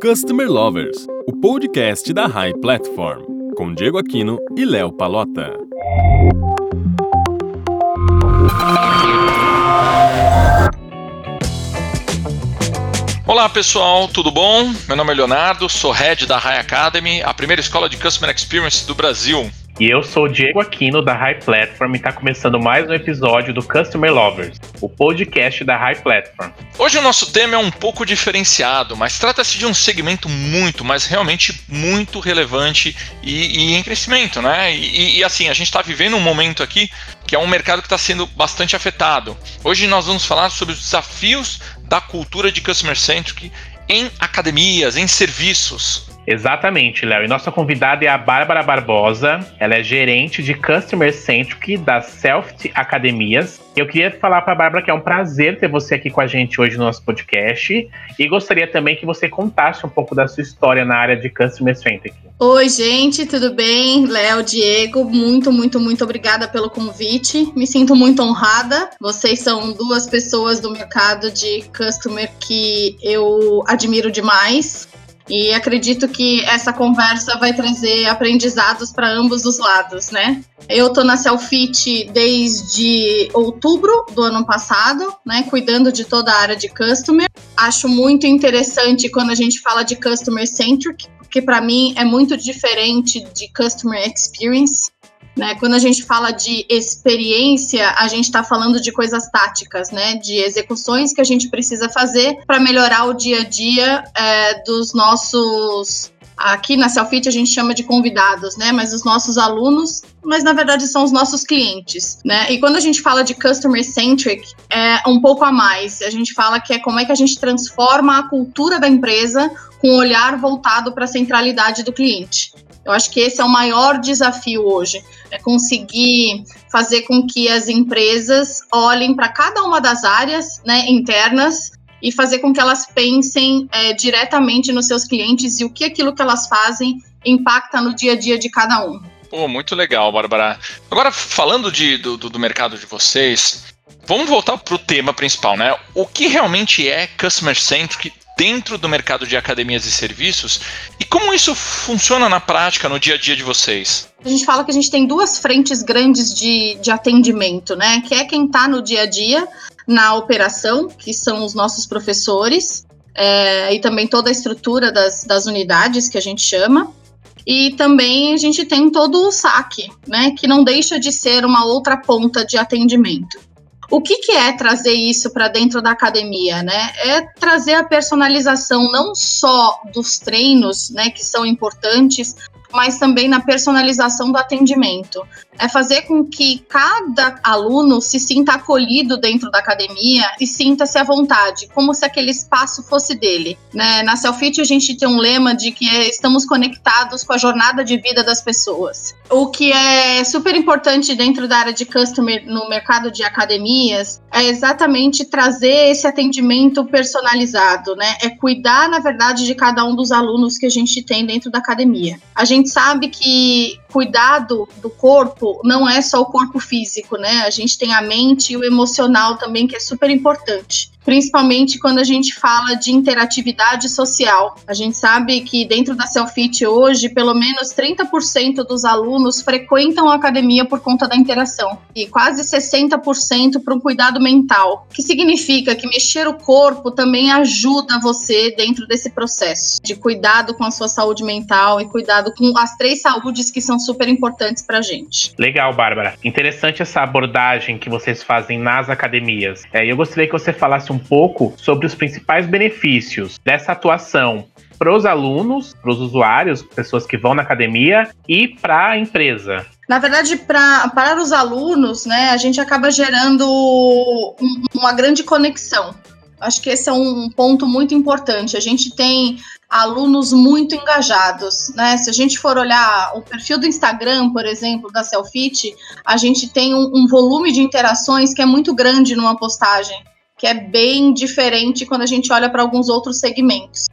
Customer Lovers, o podcast da High Platform, com Diego Aquino e Léo Palota. Olá pessoal, tudo bom? Meu nome é Leonardo, sou head da High Academy, a primeira escola de Customer Experience do Brasil. E eu sou o Diego Aquino da High Platform e está começando mais um episódio do Customer Lovers, o podcast da High Platform. Hoje o nosso tema é um pouco diferenciado, mas trata-se de um segmento muito, mas realmente muito relevante e, e em crescimento, né? E, e assim, a gente está vivendo um momento aqui que é um mercado que está sendo bastante afetado. Hoje nós vamos falar sobre os desafios da cultura de Customer Centric em academias, em serviços. Exatamente, Léo. E nossa convidada é a Bárbara Barbosa. Ela é gerente de Customer Centric da Self Academias. Eu queria falar para a Bárbara que é um prazer ter você aqui com a gente hoje no nosso podcast. E gostaria também que você contasse um pouco da sua história na área de Customer Centric. Oi, gente, tudo bem? Léo, Diego, muito, muito, muito obrigada pelo convite. Me sinto muito honrada. Vocês são duas pessoas do mercado de customer que eu admiro demais. E acredito que essa conversa vai trazer aprendizados para ambos os lados, né? Eu tô na Selfit desde outubro do ano passado, né, cuidando de toda a área de customer. Acho muito interessante quando a gente fala de customer centric, porque para mim é muito diferente de customer experience. Né? Quando a gente fala de experiência, a gente está falando de coisas táticas, né? de execuções que a gente precisa fazer para melhorar o dia a dia é, dos nossos. Aqui na Selfit a gente chama de convidados, né? Mas os nossos alunos, mas na verdade são os nossos clientes, né? E quando a gente fala de customer centric, é um pouco a mais. A gente fala que é como é que a gente transforma a cultura da empresa com um olhar voltado para a centralidade do cliente. Eu acho que esse é o maior desafio hoje, é conseguir fazer com que as empresas olhem para cada uma das áreas né, internas e fazer com que elas pensem é, diretamente nos seus clientes e o que aquilo que elas fazem impacta no dia a dia de cada um. Pô, muito legal, Bárbara. Agora, falando de, do, do mercado de vocês, vamos voltar para o tema principal, né? O que realmente é Customer Centric dentro do mercado de academias e serviços e como isso funciona na prática, no dia a dia de vocês? A gente fala que a gente tem duas frentes grandes de, de atendimento, né? Que é quem está no dia a dia, na operação, que são os nossos professores, é, e também toda a estrutura das, das unidades que a gente chama. E também a gente tem todo o saque, né? Que não deixa de ser uma outra ponta de atendimento. O que, que é trazer isso para dentro da academia, né? É trazer a personalização não só dos treinos, né, que são importantes, mas também na personalização do atendimento. É fazer com que cada aluno se sinta acolhido dentro da academia e sinta-se à vontade, como se aquele espaço fosse dele. Né? Na Selfit a gente tem um lema de que estamos conectados com a jornada de vida das pessoas. O que é super importante dentro da área de customer no mercado de academias é exatamente trazer esse atendimento personalizado, né? É cuidar, na verdade, de cada um dos alunos que a gente tem dentro da academia. A gente sabe que cuidado do corpo não é só o corpo físico, né? A gente tem a mente e o emocional também, que é super importante principalmente quando a gente fala de interatividade social. A gente sabe que dentro da Selfit hoje, pelo menos 30% dos alunos frequentam a academia por conta da interação e quase 60% para um cuidado mental, que significa que mexer o corpo também ajuda você dentro desse processo de cuidado com a sua saúde mental e cuidado com as três saúdes que são super importantes para a gente. Legal, Bárbara. Interessante essa abordagem que vocês fazem nas academias. É, eu gostaria que você falasse um pouco sobre os principais benefícios dessa atuação para os alunos, para os usuários, pessoas que vão na academia e para a empresa. Na verdade, para os alunos, né, a gente acaba gerando um, uma grande conexão. Acho que esse é um ponto muito importante. A gente tem alunos muito engajados, né? Se a gente for olhar o perfil do Instagram, por exemplo, da Selfit, a gente tem um, um volume de interações que é muito grande numa postagem que é bem diferente quando a gente olha para alguns outros segmentos.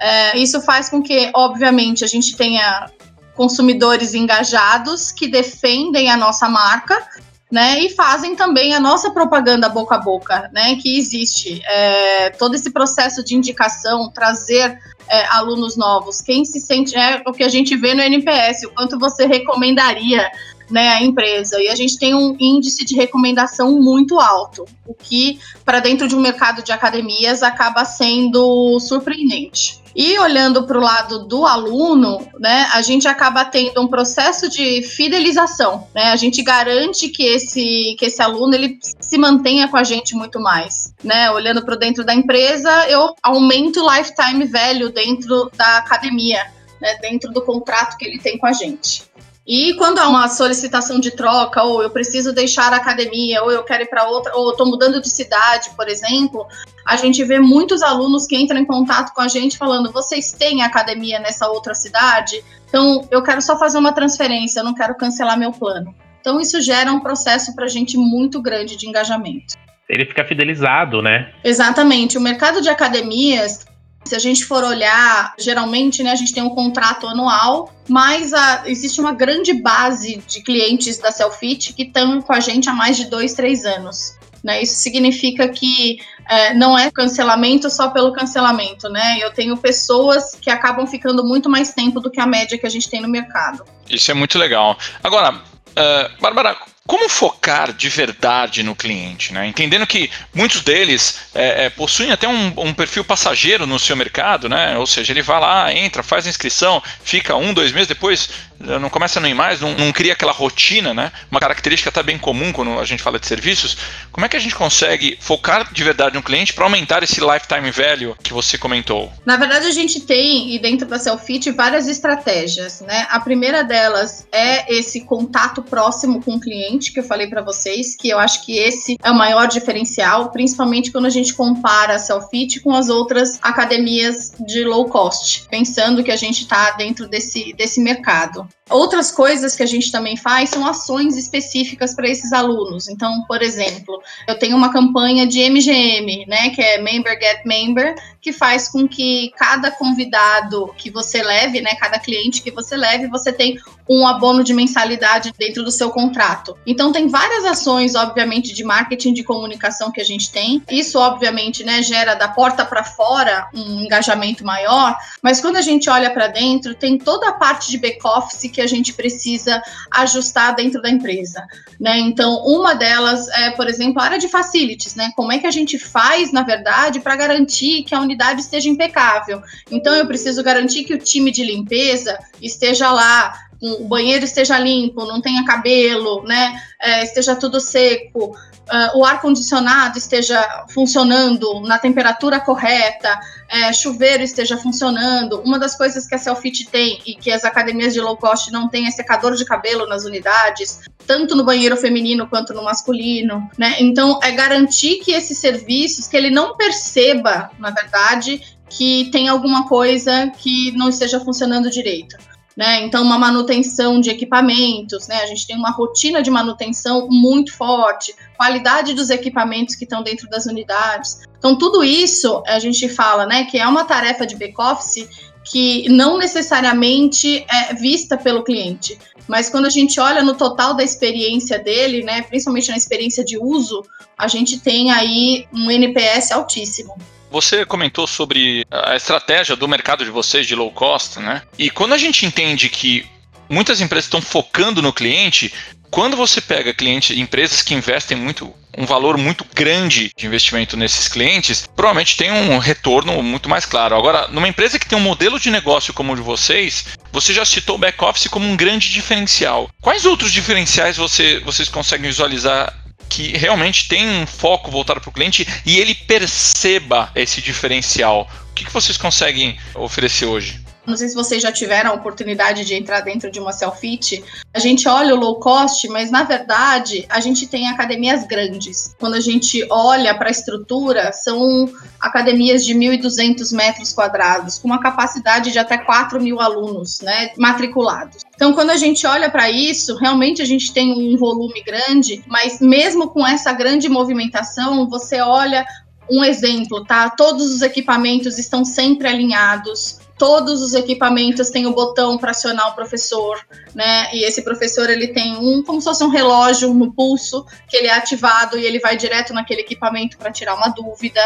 É, isso faz com que, obviamente, a gente tenha consumidores engajados que defendem a nossa marca, né? E fazem também a nossa propaganda boca a boca, né? Que existe. É, todo esse processo de indicação, trazer é, alunos novos. Quem se sente. É o que a gente vê no NPS, o quanto você recomendaria né, a empresa. E a gente tem um índice de recomendação muito alto, o que, para dentro de um mercado de academias, acaba sendo surpreendente. E olhando para o lado do aluno, né, a gente acaba tendo um processo de fidelização. Né? A gente garante que esse, que esse aluno ele se mantenha com a gente muito mais. Né? Olhando para dentro da empresa, eu aumento o lifetime velho dentro da academia, né, dentro do contrato que ele tem com a gente. E quando há uma solicitação de troca, ou eu preciso deixar a academia, ou eu quero ir para outra, ou estou mudando de cidade, por exemplo, a gente vê muitos alunos que entram em contato com a gente falando: vocês têm academia nessa outra cidade? Então, eu quero só fazer uma transferência, eu não quero cancelar meu plano. Então, isso gera um processo para a gente muito grande de engajamento. Ele fica fidelizado, né? Exatamente. O mercado de academias se a gente for olhar, geralmente, né, a gente tem um contrato anual, mas a, existe uma grande base de clientes da Selfit que estão com a gente há mais de dois, três anos. Né? Isso significa que é, não é cancelamento só pelo cancelamento, né? Eu tenho pessoas que acabam ficando muito mais tempo do que a média que a gente tem no mercado. Isso é muito legal. Agora, uh, Bárbara, como focar de verdade no cliente, né? Entendendo que muitos deles é, é, possuem até um, um, perfil passageiro no seu mercado, né? Ou seja, ele vai lá, entra, faz a inscrição, fica um, dois meses, depois não começa ir mais, não, não cria aquela rotina, né? Uma característica até bem comum quando a gente fala de serviços. Como é que a gente consegue focar de verdade no cliente para aumentar esse lifetime value que você comentou? Na verdade, a gente tem, e dentro da Selfit, várias estratégias, né? A primeira delas é esse contato próximo com o cliente, que eu falei para vocês, que eu acho que esse é o maior diferencial, principalmente quando a gente compara a Selfit com as outras academias de low cost, pensando que a gente está dentro desse, desse mercado. Outras coisas que a gente também faz são ações específicas para esses alunos. Então, por exemplo, eu tenho uma campanha de MGM, né, que é Member Get Member, que faz com que cada convidado que você leve, né, cada cliente que você leve, você tem um abono de mensalidade dentro do seu contrato. Então, tem várias ações, obviamente, de marketing de comunicação que a gente tem. Isso, obviamente, né, gera da porta para fora um engajamento maior, mas quando a gente olha para dentro, tem toda a parte de back-office que a gente precisa ajustar dentro da empresa. Né? Então, uma delas é, por exemplo, a área de facilities, né? Como é que a gente faz, na verdade, para garantir que a unidade esteja impecável? Então, eu preciso garantir que o time de limpeza esteja lá o banheiro esteja limpo, não tenha cabelo, né? É, esteja tudo seco, uh, o ar condicionado esteja funcionando na temperatura correta, é, chuveiro esteja funcionando. Uma das coisas que a Selfit tem e que as academias de low cost não têm é secador de cabelo nas unidades, tanto no banheiro feminino quanto no masculino, né? Então é garantir que esses serviços, que ele não perceba, na verdade, que tem alguma coisa que não esteja funcionando direito. Né? Então, uma manutenção de equipamentos, né? A gente tem uma rotina de manutenção muito forte, qualidade dos equipamentos que estão dentro das unidades. Então, tudo isso a gente fala, né, que é uma tarefa de back-office que não necessariamente é vista pelo cliente, mas quando a gente olha no total da experiência dele, né, principalmente na experiência de uso, a gente tem aí um NPS altíssimo. Você comentou sobre a estratégia do mercado de vocês de low cost, né? E quando a gente entende que muitas empresas estão focando no cliente, quando você pega clientes, empresas que investem muito, um valor muito grande de investimento nesses clientes, provavelmente tem um retorno muito mais claro. Agora, numa empresa que tem um modelo de negócio como o de vocês, você já citou o back-office como um grande diferencial. Quais outros diferenciais você, vocês conseguem visualizar que realmente tem um foco voltado para o cliente e ele perceba esse diferencial. O que, que vocês conseguem oferecer hoje? Não sei se vocês já tiveram a oportunidade de entrar dentro de uma selfie. A gente olha o low cost, mas na verdade a gente tem academias grandes. Quando a gente olha para a estrutura, são academias de 1.200 metros quadrados, com uma capacidade de até 4 mil alunos né, matriculados. Então, quando a gente olha para isso, realmente a gente tem um volume grande, mas mesmo com essa grande movimentação, você olha um exemplo, tá? Todos os equipamentos estão sempre alinhados todos os equipamentos têm o botão para acionar o professor, né? E esse professor ele tem um como se fosse um relógio no pulso que ele é ativado e ele vai direto naquele equipamento para tirar uma dúvida.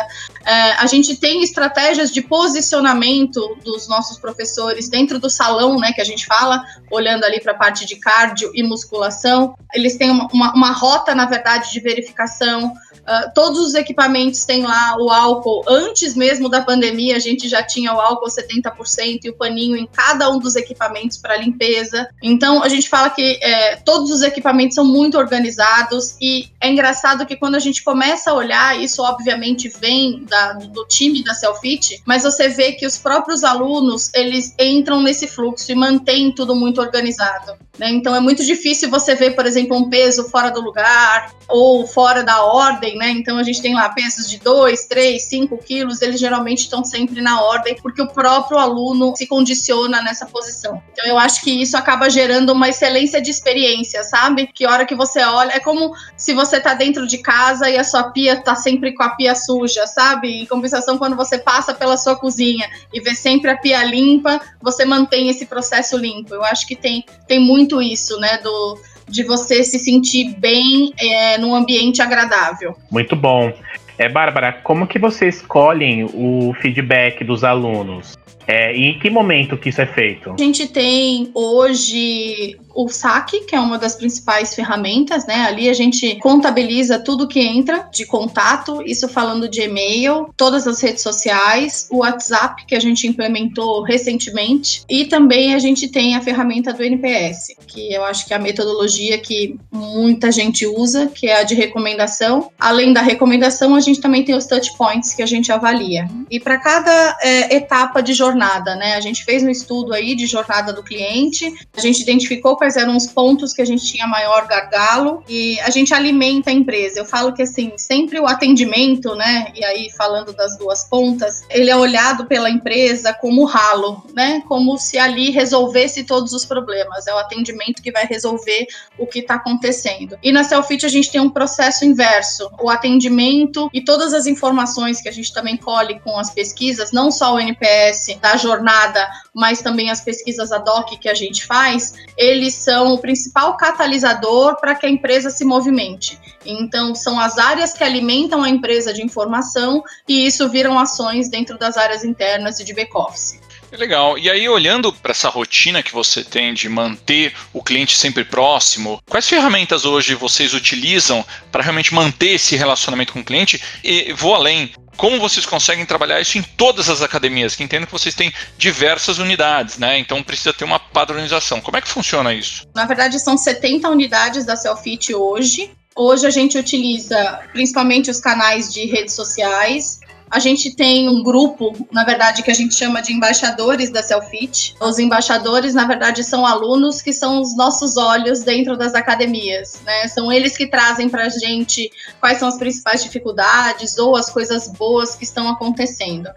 É, a gente tem estratégias de posicionamento dos nossos professores dentro do salão, né? Que a gente fala, olhando ali para a parte de cardio e musculação. Eles têm uma, uma, uma rota, na verdade, de verificação. Uh, todos os equipamentos têm lá o álcool. Antes mesmo da pandemia, a gente já tinha o álcool 70% e o paninho em cada um dos equipamentos para limpeza. Então, a gente fala que é, todos os equipamentos são muito organizados e é engraçado que quando a gente começa a olhar, isso obviamente vem da, do time da Selfit, mas você vê que os próprios alunos, eles entram nesse fluxo e mantêm tudo muito organizado. Né? Então, é muito difícil você ver, por exemplo, um peso fora do lugar ou fora da ordem, né? Então a gente tem lá pesos de 2, 3, 5 quilos, eles geralmente estão sempre na ordem, porque o próprio aluno se condiciona nessa posição. Então eu acho que isso acaba gerando uma excelência de experiência, sabe? Que hora que você olha, é como se você tá dentro de casa e a sua pia tá sempre com a pia suja, sabe? Em compensação, quando você passa pela sua cozinha e vê sempre a pia limpa, você mantém esse processo limpo. Eu acho que tem, tem muito isso, né? Do, de você se sentir bem é, num ambiente agradável. Muito bom. É, Bárbara, como que vocês escolhem o feedback dos alunos? É, e em que momento que isso é feito? A gente tem hoje o saque, que é uma das principais ferramentas, né? Ali a gente contabiliza tudo que entra de contato, isso falando de e-mail, todas as redes sociais, o WhatsApp que a gente implementou recentemente e também a gente tem a ferramenta do NPS, que eu acho que é a metodologia que muita gente usa, que é a de recomendação. Além da recomendação, a gente também tem os touch points que a gente avalia. E para cada é, etapa de jornada, né? A gente fez um estudo aí de jornada do cliente, a gente identificou quais eram os pontos que a gente tinha maior gargalo e a gente alimenta a empresa. Eu falo que assim, sempre o atendimento, né? E aí falando das duas pontas, ele é olhado pela empresa como ralo, né? Como se ali resolvesse todos os problemas. É o atendimento que vai resolver o que está acontecendo. E na Selfit a gente tem um processo inverso. O atendimento e todas as informações que a gente também colhe com as pesquisas, não só o NPS da jornada, mas também as pesquisas ad hoc que a gente faz, eles são o principal catalisador para que a empresa se movimente. Então, são as áreas que alimentam a empresa de informação e isso viram ações dentro das áreas internas e de back-office. Legal. E aí, olhando para essa rotina que você tem de manter o cliente sempre próximo, quais ferramentas hoje vocês utilizam para realmente manter esse relacionamento com o cliente? E vou além, como vocês conseguem trabalhar isso em todas as academias, que entendo que vocês têm diversas unidades, né? Então precisa ter uma padronização. Como é que funciona isso? Na verdade, são 70 unidades da Selfit hoje. Hoje a gente utiliza principalmente os canais de redes sociais, a gente tem um grupo, na verdade, que a gente chama de embaixadores da Selfit. Os embaixadores, na verdade, são alunos que são os nossos olhos dentro das academias, né? São eles que trazem para a gente quais são as principais dificuldades ou as coisas boas que estão acontecendo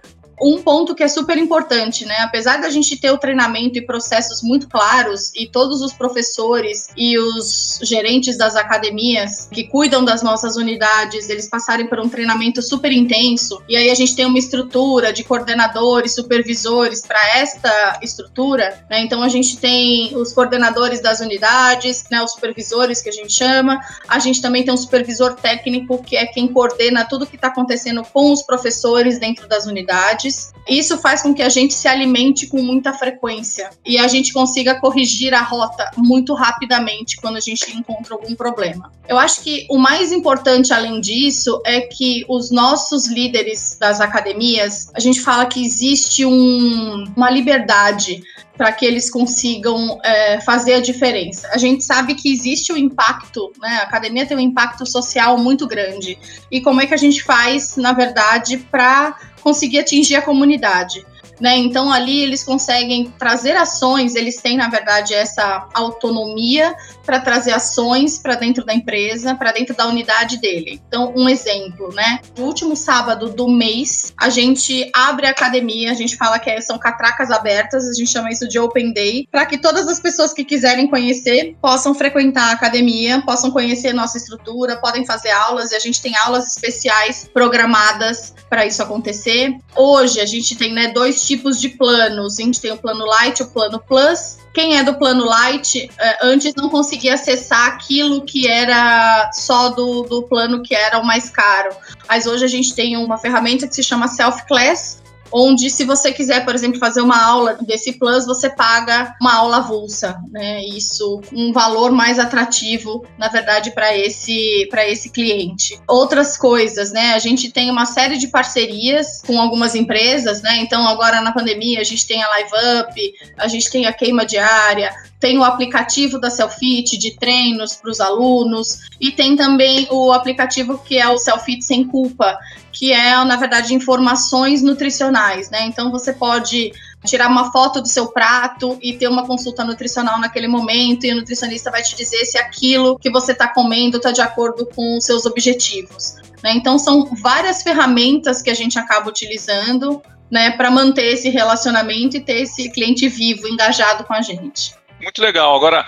um ponto que é super importante, né? Apesar da gente ter o treinamento e processos muito claros e todos os professores e os gerentes das academias que cuidam das nossas unidades, eles passarem por um treinamento super intenso e aí a gente tem uma estrutura de coordenadores, supervisores para esta estrutura, né? Então a gente tem os coordenadores das unidades, né? Os supervisores que a gente chama, a gente também tem um supervisor técnico que é quem coordena tudo que está acontecendo com os professores dentro das unidades isso faz com que a gente se alimente com muita frequência e a gente consiga corrigir a rota muito rapidamente quando a gente encontra algum problema. Eu acho que o mais importante além disso é que os nossos líderes das academias, a gente fala que existe um, uma liberdade para que eles consigam é, fazer a diferença. A gente sabe que existe o um impacto, né? A academia tem um impacto social muito grande. E como é que a gente faz, na verdade, para conseguir atingir a comunidade? Né? Então ali eles conseguem trazer ações, eles têm na verdade essa autonomia para trazer ações para dentro da empresa, para dentro da unidade dele. Então, um exemplo, né? No último sábado do mês, a gente abre a academia, a gente fala que é, são catracas abertas, a gente chama isso de Open Day, para que todas as pessoas que quiserem conhecer possam frequentar a academia, possam conhecer nossa estrutura, podem fazer aulas e a gente tem aulas especiais programadas para isso acontecer. Hoje a gente tem né, dois tipos de planos. A gente tem o plano Light, o plano Plus. Quem é do plano Light, é, antes não conseguia acessar aquilo que era só do, do plano que era o mais caro. Mas hoje a gente tem uma ferramenta que se chama Self Class, onde se você quiser, por exemplo, fazer uma aula desse Plus, você paga uma aula avulsa, né? Isso um valor mais atrativo, na verdade, para esse esse cliente. Outras coisas, né? A gente tem uma série de parcerias com algumas empresas, né? Então, agora na pandemia, a gente tem a Live Up, a gente tem a queima diária, tem o aplicativo da Selfit de treinos para os alunos e tem também o aplicativo que é o Selfit sem culpa, que é na verdade informações nutricionais, né? Então você pode tirar uma foto do seu prato e ter uma consulta nutricional naquele momento e o nutricionista vai te dizer se aquilo que você está comendo está de acordo com os seus objetivos. Né? Então são várias ferramentas que a gente acaba utilizando né, para manter esse relacionamento e ter esse cliente vivo, engajado com a gente. Muito legal. Agora,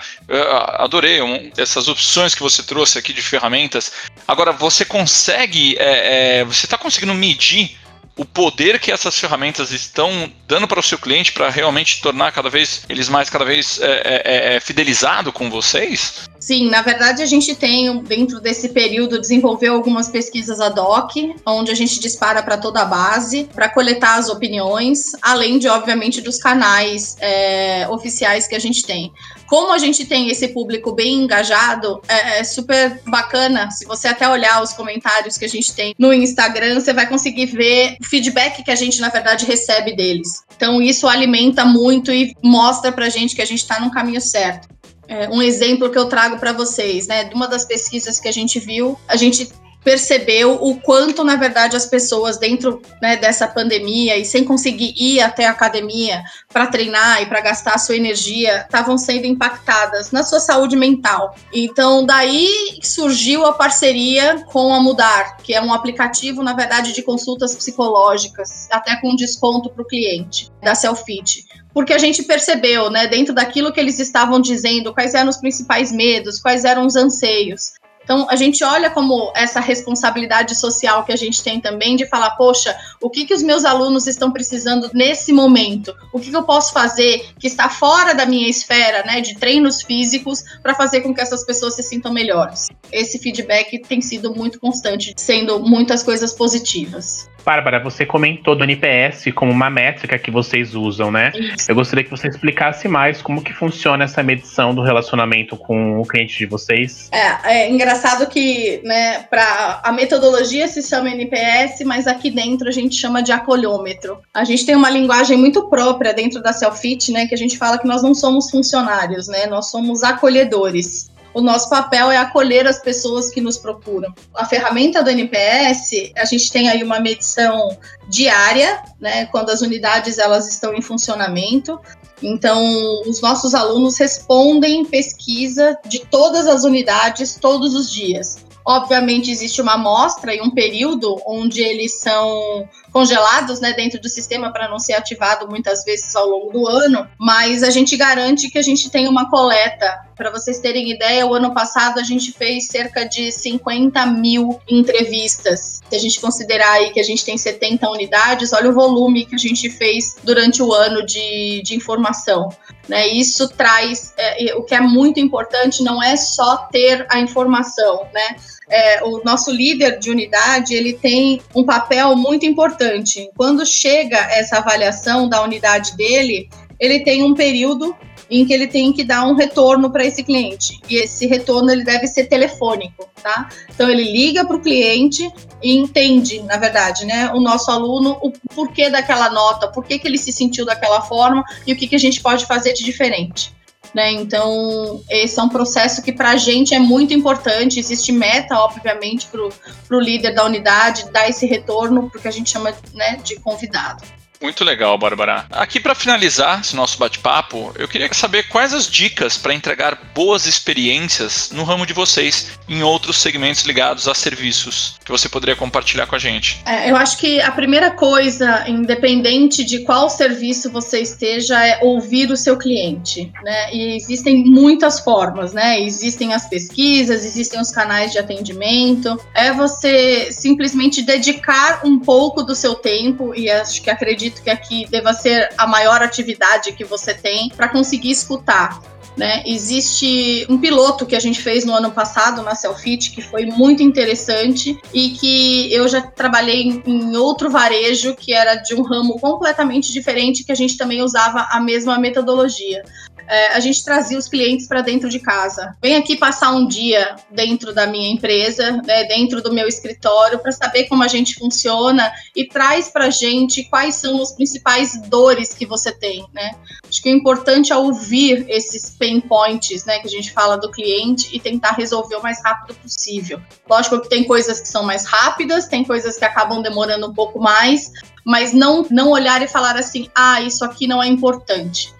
adorei um, essas opções que você trouxe aqui de ferramentas. Agora, você consegue, é, é, você está conseguindo medir o poder que essas ferramentas estão dando para o seu cliente para realmente tornar cada vez eles mais cada vez é, é, é, é, fidelizado com vocês? Sim, na verdade a gente tem dentro desse período desenvolveu algumas pesquisas ad hoc, onde a gente dispara para toda a base para coletar as opiniões, além de obviamente dos canais é, oficiais que a gente tem como a gente tem esse público bem engajado, é, é, super bacana. Se você até olhar os comentários que a gente tem no Instagram, você vai conseguir ver o feedback que a gente, na verdade, recebe deles. Então, isso alimenta muito e mostra pra gente que a gente está no caminho certo. É, um exemplo que eu trago para vocês, né? De uma das pesquisas que a gente viu, a gente percebeu o quanto, na verdade, as pessoas dentro né, dessa pandemia e sem conseguir ir até a academia para treinar e para gastar sua energia, estavam sendo impactadas na sua saúde mental. Então, daí surgiu a parceria com a Mudar, que é um aplicativo, na verdade, de consultas psicológicas, até com desconto para o cliente da Selfit porque a gente percebeu, né, dentro daquilo que eles estavam dizendo, quais eram os principais medos, quais eram os anseios. Então, a gente olha como essa responsabilidade social que a gente tem também de falar, poxa, o que, que os meus alunos estão precisando nesse momento? O que, que eu posso fazer que está fora da minha esfera, né, de treinos físicos, para fazer com que essas pessoas se sintam melhores? Esse feedback tem sido muito constante, sendo muitas coisas positivas. Bárbara, você comentou do NPS como uma métrica que vocês usam, né? Isso. Eu gostaria que você explicasse mais como que funciona essa medição do relacionamento com o cliente de vocês. É, é engraçado que, né, para a metodologia se chama NPS, mas aqui dentro a gente chama de acolhômetro. A gente tem uma linguagem muito própria dentro da Selfit, né, que a gente fala que nós não somos funcionários, né? Nós somos acolhedores o nosso papel é acolher as pessoas que nos procuram. A ferramenta do NPS, a gente tem aí uma medição diária, né, quando as unidades elas estão em funcionamento. Então, os nossos alunos respondem pesquisa de todas as unidades todos os dias. Obviamente, existe uma amostra e um período onde eles são congelados né, dentro do sistema para não ser ativado muitas vezes ao longo do ano, mas a gente garante que a gente tem uma coleta. Para vocês terem ideia, o ano passado a gente fez cerca de 50 mil entrevistas. Se a gente considerar aí que a gente tem 70 unidades, olha o volume que a gente fez durante o ano de, de informação. Né? Isso traz é, o que é muito importante, não é só ter a informação, né? é, o nosso líder de unidade ele tem um papel muito importante. Quando chega essa avaliação da unidade dele, ele tem um período em que ele tem que dar um retorno para esse cliente. E esse retorno ele deve ser telefônico, tá? Então ele liga para o cliente e entende, na verdade, né, o nosso aluno, o porquê daquela nota, por que, ele se sentiu daquela forma e o que, que a gente pode fazer de diferente. Né? Então, esse é um processo que para a gente é muito importante. Existe meta, obviamente, para o líder da unidade dar esse retorno, porque a gente chama né, de convidado. Muito legal, Bárbara. Aqui para finalizar esse nosso bate-papo, eu queria saber quais as dicas para entregar boas experiências no ramo de vocês em outros segmentos ligados a serviços que você poderia compartilhar com a gente. É, eu acho que a primeira coisa, independente de qual serviço você esteja, é ouvir o seu cliente, né? E existem muitas formas, né? Existem as pesquisas, existem os canais de atendimento. É você simplesmente dedicar um pouco do seu tempo e acho que acredito acredito que aqui deva ser a maior atividade que você tem para conseguir escutar. Né? Existe um piloto que a gente fez no ano passado na Selfit que foi muito interessante e que eu já trabalhei em outro varejo que era de um ramo completamente diferente que a gente também usava a mesma metodologia é, a gente trazia os clientes para dentro de casa. Vem aqui passar um dia dentro da minha empresa, né, dentro do meu escritório, para saber como a gente funciona e traz para a gente quais são os principais dores que você tem. Né? Acho que o importante é ouvir esses pain points né, que a gente fala do cliente e tentar resolver o mais rápido possível. Lógico que tem coisas que são mais rápidas, tem coisas que acabam demorando um pouco mais, mas não, não olhar e falar assim, ah, isso aqui não é importante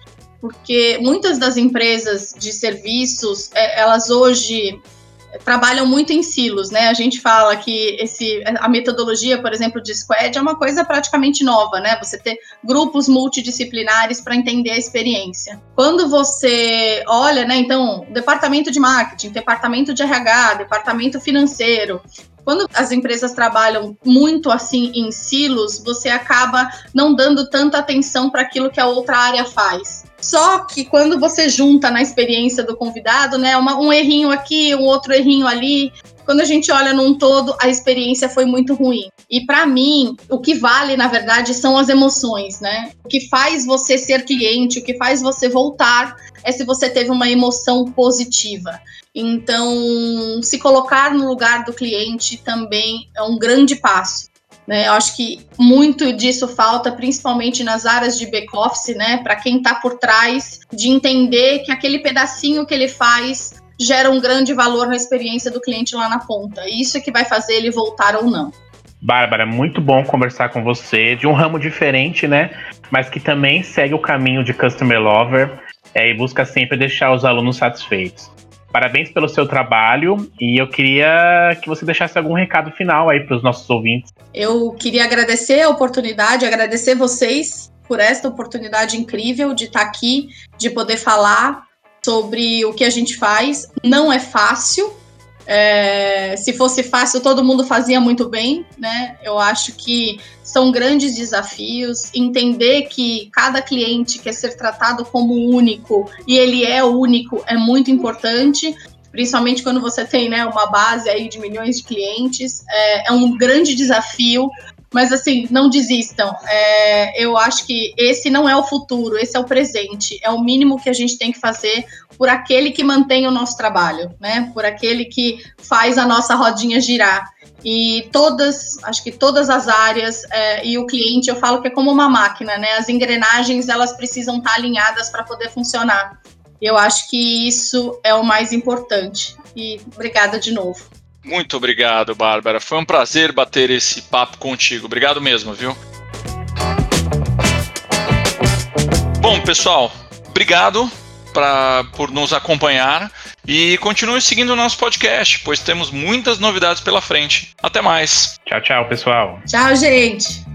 porque muitas das empresas de serviços, é, elas hoje trabalham muito em silos, né? A gente fala que esse, a metodologia, por exemplo, de squad é uma coisa praticamente nova, né? Você ter grupos multidisciplinares para entender a experiência. Quando você olha, né? Então, departamento de marketing, departamento de RH, departamento financeiro, quando as empresas trabalham muito assim em silos, você acaba não dando tanta atenção para aquilo que a outra área faz. Só que quando você junta na experiência do convidado, né, uma, um errinho aqui, um outro errinho ali, quando a gente olha num todo, a experiência foi muito ruim. E para mim, o que vale, na verdade, são as emoções, né? O que faz você ser cliente, o que faz você voltar é se você teve uma emoção positiva. Então, se colocar no lugar do cliente também é um grande passo. Né? Eu acho que muito disso falta, principalmente nas áreas de back-office, né? Para quem está por trás, de entender que aquele pedacinho que ele faz gera um grande valor na experiência do cliente lá na ponta. Isso é que vai fazer ele voltar ou não. Bárbara, muito bom conversar com você, de um ramo diferente, né? Mas que também segue o caminho de Customer Lover é, e busca sempre deixar os alunos satisfeitos. Parabéns pelo seu trabalho e eu queria que você deixasse algum recado final aí para os nossos ouvintes. Eu queria agradecer a oportunidade, agradecer vocês por esta oportunidade incrível de estar aqui, de poder falar sobre o que a gente faz. Não é fácil, é, se fosse fácil, todo mundo fazia muito bem, né? Eu acho que são grandes desafios. Entender que cada cliente quer ser tratado como único e ele é único é muito importante. Principalmente quando você tem né, uma base aí de milhões de clientes, é, é um grande desafio, mas assim, não desistam. É, eu acho que esse não é o futuro, esse é o presente. É o mínimo que a gente tem que fazer por aquele que mantém o nosso trabalho, né? Por aquele que faz a nossa rodinha girar. E todas, acho que todas as áreas é, e o cliente, eu falo que é como uma máquina, né? As engrenagens elas precisam estar alinhadas para poder funcionar. Eu acho que isso é o mais importante. E obrigada de novo. Muito obrigado, Bárbara. Foi um prazer bater esse papo contigo. Obrigado mesmo, viu? Bom, pessoal, obrigado pra, por nos acompanhar e continue seguindo o nosso podcast, pois temos muitas novidades pela frente. Até mais. Tchau, tchau, pessoal. Tchau, gente.